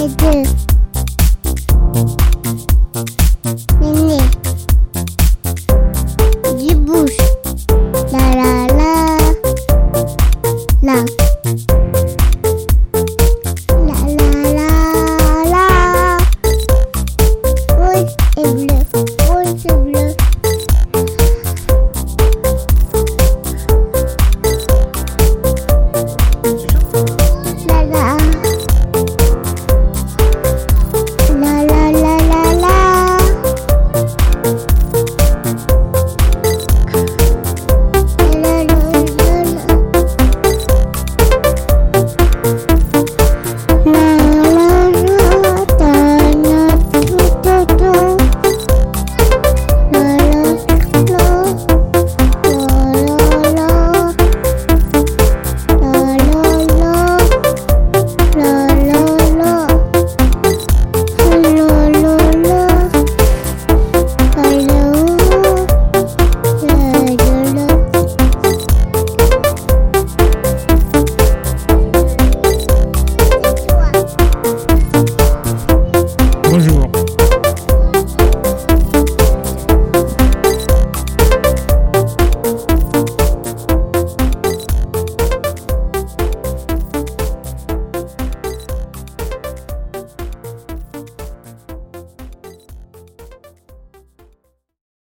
is this. Bonjour.